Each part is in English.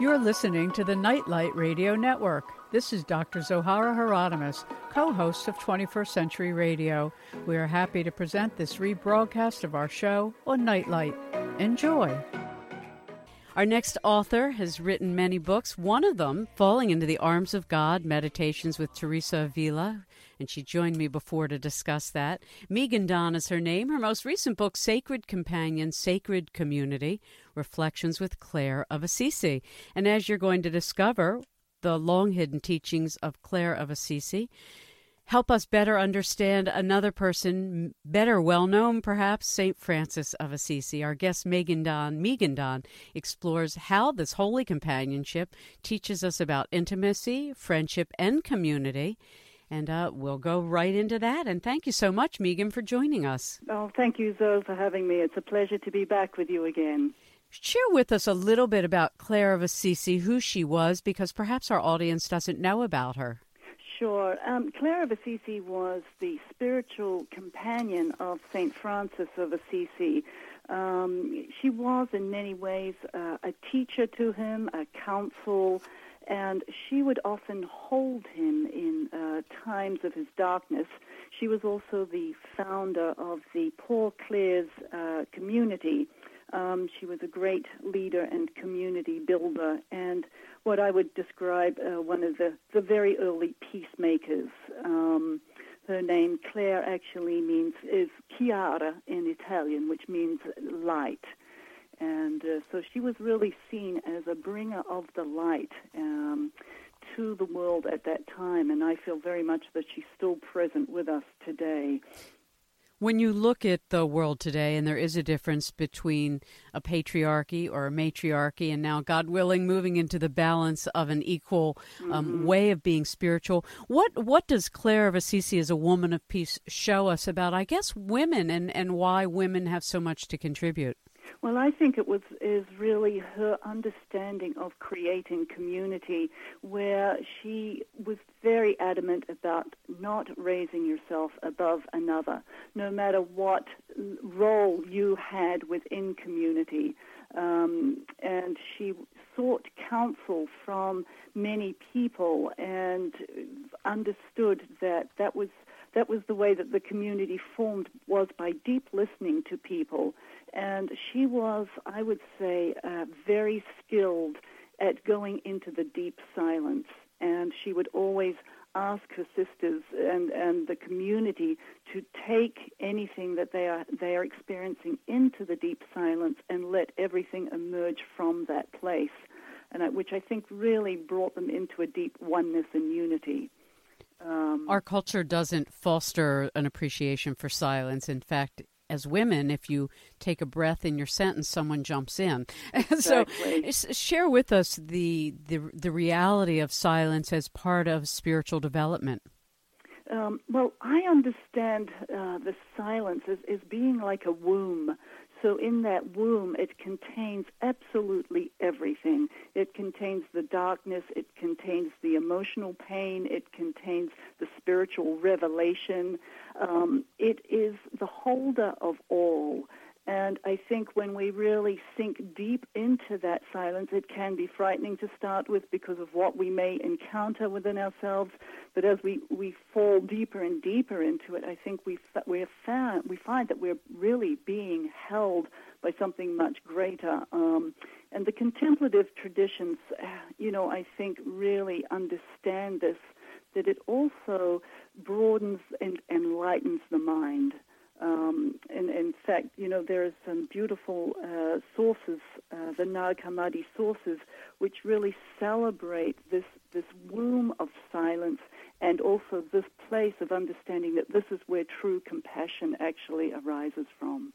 You're listening to the Nightlight Radio Network. This is Dr. Zohara Hieronimus, co host of 21st Century Radio. We are happy to present this rebroadcast of our show on Nightlight. Enjoy. Our next author has written many books, one of them, Falling into the Arms of God Meditations with Teresa Avila, and she joined me before to discuss that. Megan Don is her name. Her most recent book, Sacred Companion, Sacred Community Reflections with Clare of Assisi. And as you're going to discover, the long hidden teachings of Clare of Assisi help us better understand another person, better well known perhaps, St. Francis of Assisi. Our guest Megan Don, Megan Don explores how this holy companionship teaches us about intimacy, friendship, and community. And uh, we'll go right into that. And thank you so much, Megan, for joining us. Oh, thank you, Zoe, for having me. It's a pleasure to be back with you again. Share with us a little bit about Clare of Assisi, who she was, because perhaps our audience doesn't know about her. Sure. Um, Clare of Assisi was the spiritual companion of St. Francis of Assisi. Um, she was, in many ways, uh, a teacher to him, a counsel, and she would often hold him in uh, times of his darkness. She was also the founder of the Poor Clares uh, community. Um, she was a great leader and community builder, and what I would describe uh, one of the, the very early peacemakers. Um, her name, Clare, actually means is Chiara in Italian, which means light. And uh, so she was really seen as a bringer of the light um, to the world at that time, and I feel very much that she's still present with us today. When you look at the world today, and there is a difference between a patriarchy or a matriarchy, and now, God willing, moving into the balance of an equal um, mm-hmm. way of being spiritual, what what does Clare of Assisi, as a woman of peace, show us about, I guess, women and, and why women have so much to contribute? Well, I think it was is really her understanding of creating community, where she was very adamant about not raising yourself above another, no matter what role you had within community. Um, and she sought counsel from many people and understood that that was that was the way that the community formed was by deep listening to people and she was, I would say, uh, very skilled at going into the deep silence. And she would always ask her sisters and, and the community to take anything that they are, they are experiencing into the deep silence and let everything emerge from that place. And I, which I think really brought them into a deep oneness and unity. Um, Our culture doesn't foster an appreciation for silence. In fact, as women, if you take a breath in your sentence, someone jumps in. Exactly. so, share with us the, the the reality of silence as part of spiritual development. Um, well, I understand uh, the silence as, as being like a womb. So in that womb, it contains absolutely everything. It contains the darkness, it contains the emotional pain, it contains the spiritual revelation. Um, it is the holder of all. And I think when we really sink deep into that silence, it can be frightening to start with because of what we may encounter within ourselves. But as we, we fall deeper and deeper into it, I think we, we, found, we find that we're really being held by something much greater. Um, and the contemplative traditions, you know, I think really understand this, that it also broadens and enlightens the mind. Um, and in fact, you know, there are some beautiful uh, sources, uh, the Nag Hammadi sources, which really celebrate this, this womb of silence and also this place of understanding that this is where true compassion actually arises from.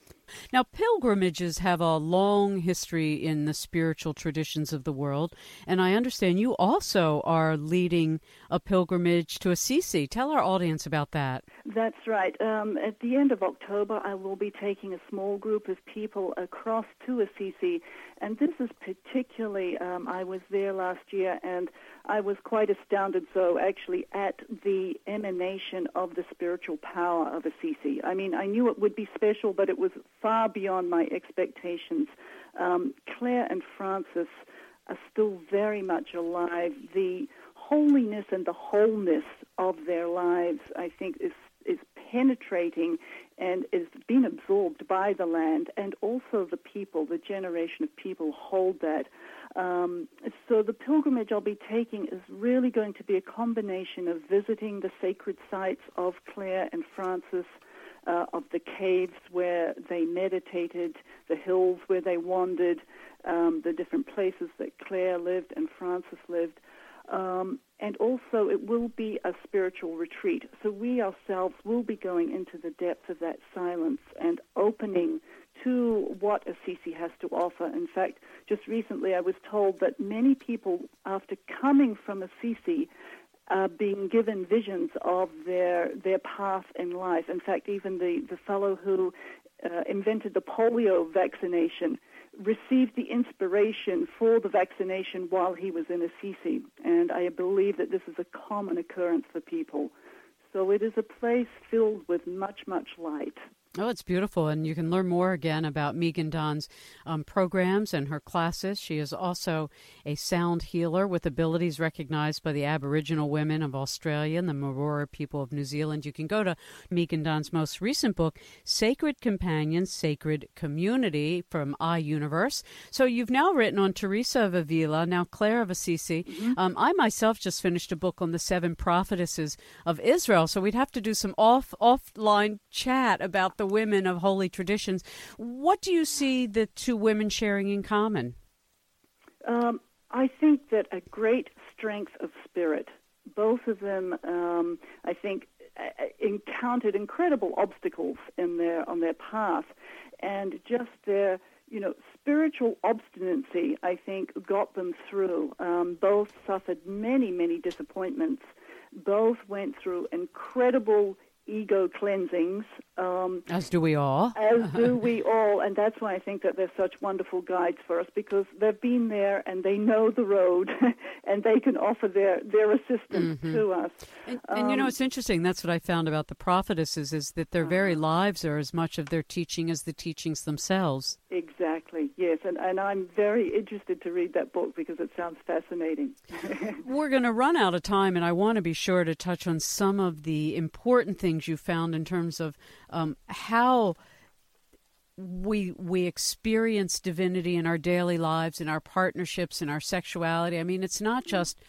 Now, pilgrimages have a long history in the spiritual traditions of the world, and I understand you also are leading a pilgrimage to Assisi. Tell our audience about that. That's right. Um, at the end of October, I will be taking a small group of people across to Assisi, and this is particularly, um, I was there last year, and I was quite astounded, so actually, at the emanation of the spiritual power of Assisi. I mean, I knew it would be special, but it was far beyond my expectations. Um, Clare and Francis are still very much alive. The holiness and the wholeness of their lives, I think, is is penetrating and is being absorbed by the land and also the people, the generation of people hold that. Um, so the pilgrimage I'll be taking is really going to be a combination of visiting the sacred sites of Clare and Francis, uh, of the caves where they meditated, the hills where they wandered, um, the different places that Clare lived and Francis lived. Um, and also, it will be a spiritual retreat. So, we ourselves will be going into the depths of that silence and opening to what Assisi has to offer. In fact, just recently I was told that many people, after coming from Assisi, being given visions of their their path in life. In fact, even the, the fellow who uh, invented the polio vaccination received the inspiration for the vaccination while he was in Assisi. And I believe that this is a common occurrence for people. So it is a place filled with much, much light. Oh, it's beautiful. And you can learn more again about Megan Don's um, programs and her classes. She is also a sound healer with abilities recognized by the Aboriginal women of Australia and the Maraura people of New Zealand. You can go to Megan Don's most recent book, Sacred Companions, Sacred Community from iUniverse. So you've now written on Teresa of Avila, now Clare of Assisi. Mm-hmm. Um, I myself just finished a book on the seven prophetesses of Israel. So we'd have to do some off offline chat about the the women of holy traditions. What do you see the two women sharing in common? Um, I think that a great strength of spirit. Both of them, um, I think, uh, encountered incredible obstacles in their on their path, and just their you know spiritual obstinacy, I think, got them through. Um, both suffered many many disappointments. Both went through incredible ego cleansings. Um, as do we all. as do we all. And that's why I think that they're such wonderful guides for us because they've been there and they know the road and they can offer their, their assistance mm-hmm. to us. And, um, and, you know, um, it's interesting. That's what I found about the prophetesses is that their very uh-huh. lives are as much of their teaching as the teachings themselves. Exactly, yes. And, and I'm very interested to read that book because it sounds fascinating. We're going to run out of time, and I want to be sure to touch on some of the important things things you found in terms of um, how we we experience divinity in our daily lives, in our partnerships, in our sexuality. I mean, it's not just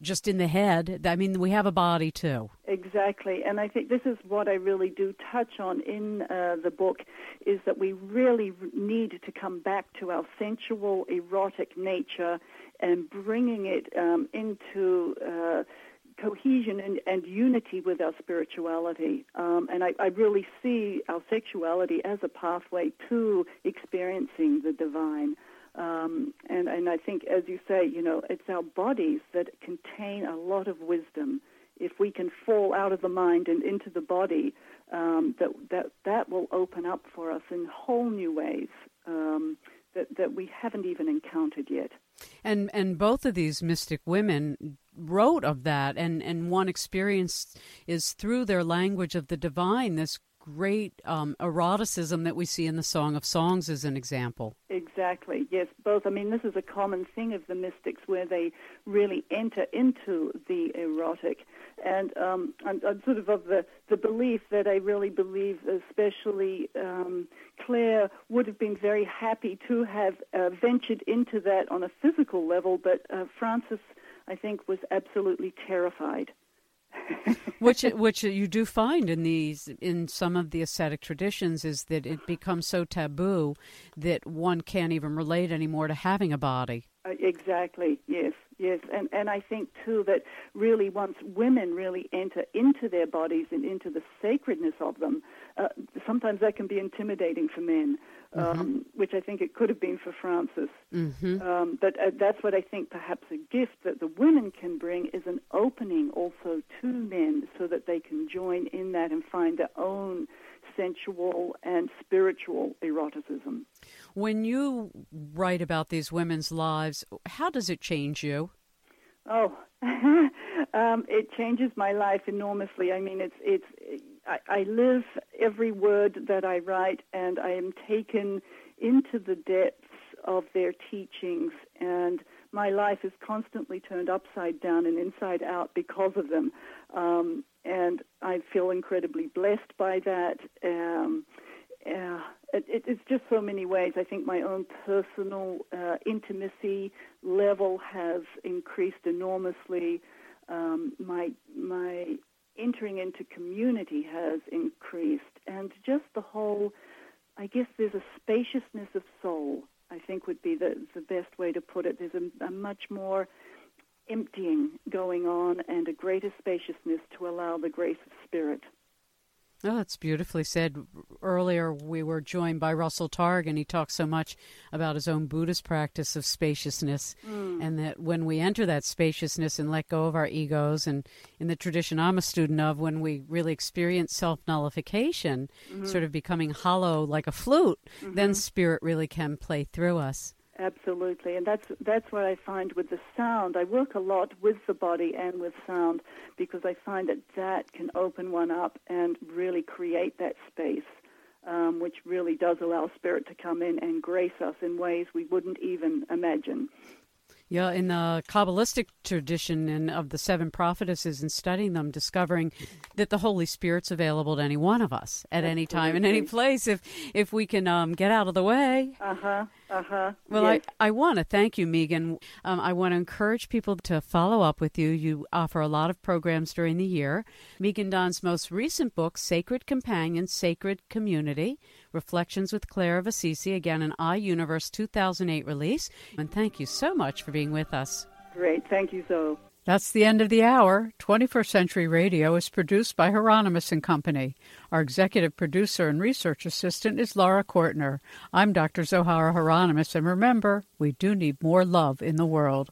just in the head. I mean, we have a body too. Exactly, and I think this is what I really do touch on in uh, the book is that we really need to come back to our sensual, erotic nature and bringing it um, into. Uh, cohesion and, and unity with our spirituality. Um, and I, I really see our sexuality as a pathway to experiencing the divine. Um, and, and I think, as you say, you know, it's our bodies that contain a lot of wisdom. If we can fall out of the mind and into the body, um, that, that, that will open up for us in whole new ways um, that, that we haven't even encountered yet. And and both of these mystic women wrote of that, and and one experience is through their language of the divine. This great um, eroticism that we see in the Song of Songs as an example. Exactly. Yes, both. I mean, this is a common thing of the mystics where they really enter into the erotic. And um, I'm, I'm, sort of of the, the belief that I really believe, especially um, Clare, would have been very happy to have uh, ventured into that on a physical level, but uh, Francis, I think, was absolutely terrified which which you do find in these in some of the ascetic traditions is that it becomes so taboo that one can't even relate anymore to having a body. Uh, exactly. Yes. Yes. And and I think too that really once women really enter into their bodies and into the sacredness of them, uh, sometimes that can be intimidating for men mm-hmm. Um, which I think it could have been for Francis. Mm-hmm. Um, but uh, that's what I think perhaps a gift that the women can bring is an opening also to men so that they can join in that and find their own sensual and spiritual eroticism. When you write about these women's lives, how does it change you? Oh, um, it changes my life enormously. I mean, it's it's I, I live every word that I write, and I am taken into the depths of their teachings. And my life is constantly turned upside down and inside out because of them. Um, and I feel incredibly blessed by that. Um, uh, it, it, it's just so many ways. I think my own personal uh, intimacy level has increased enormously. Um, my my entering into community has increased, and just the whole. I guess there's a spaciousness of soul. I think would be the the best way to put it. There's a, a much more emptying going on and a greater spaciousness to allow the grace of spirit. Oh, that's beautifully said. Earlier, we were joined by Russell Targ, and he talks so much about his own Buddhist practice of spaciousness, mm. and that when we enter that spaciousness and let go of our egos, and in the tradition I'm a student of, when we really experience self nullification, mm-hmm. sort of becoming hollow like a flute, mm-hmm. then spirit really can play through us. Absolutely, and that's that's what I find with the sound. I work a lot with the body and with sound because I find that that can open one up and really create that space, um, which really does allow spirit to come in and grace us in ways we wouldn't even imagine. Yeah, in the Kabbalistic tradition and of the seven prophetesses and studying them, discovering that the Holy Spirit's available to any one of us at Absolutely. any time in any place if if we can um, get out of the way. Uh huh. Uh huh. Well, yes. I, I want to thank you, Megan. Um, I want to encourage people to follow up with you. You offer a lot of programs during the year. Megan Don's most recent book, Sacred Companion, Sacred Community Reflections with Clare of Assisi, again, an iUniverse 2008 release. And thank you so much for being with us. Great. Thank you, Zoe. That's the end of the hour. 21st Century Radio is produced by Hieronimus and Company. Our executive producer and research assistant is Laura Kortner. I'm Dr. Zohara Hieronimus, and remember, we do need more love in the world.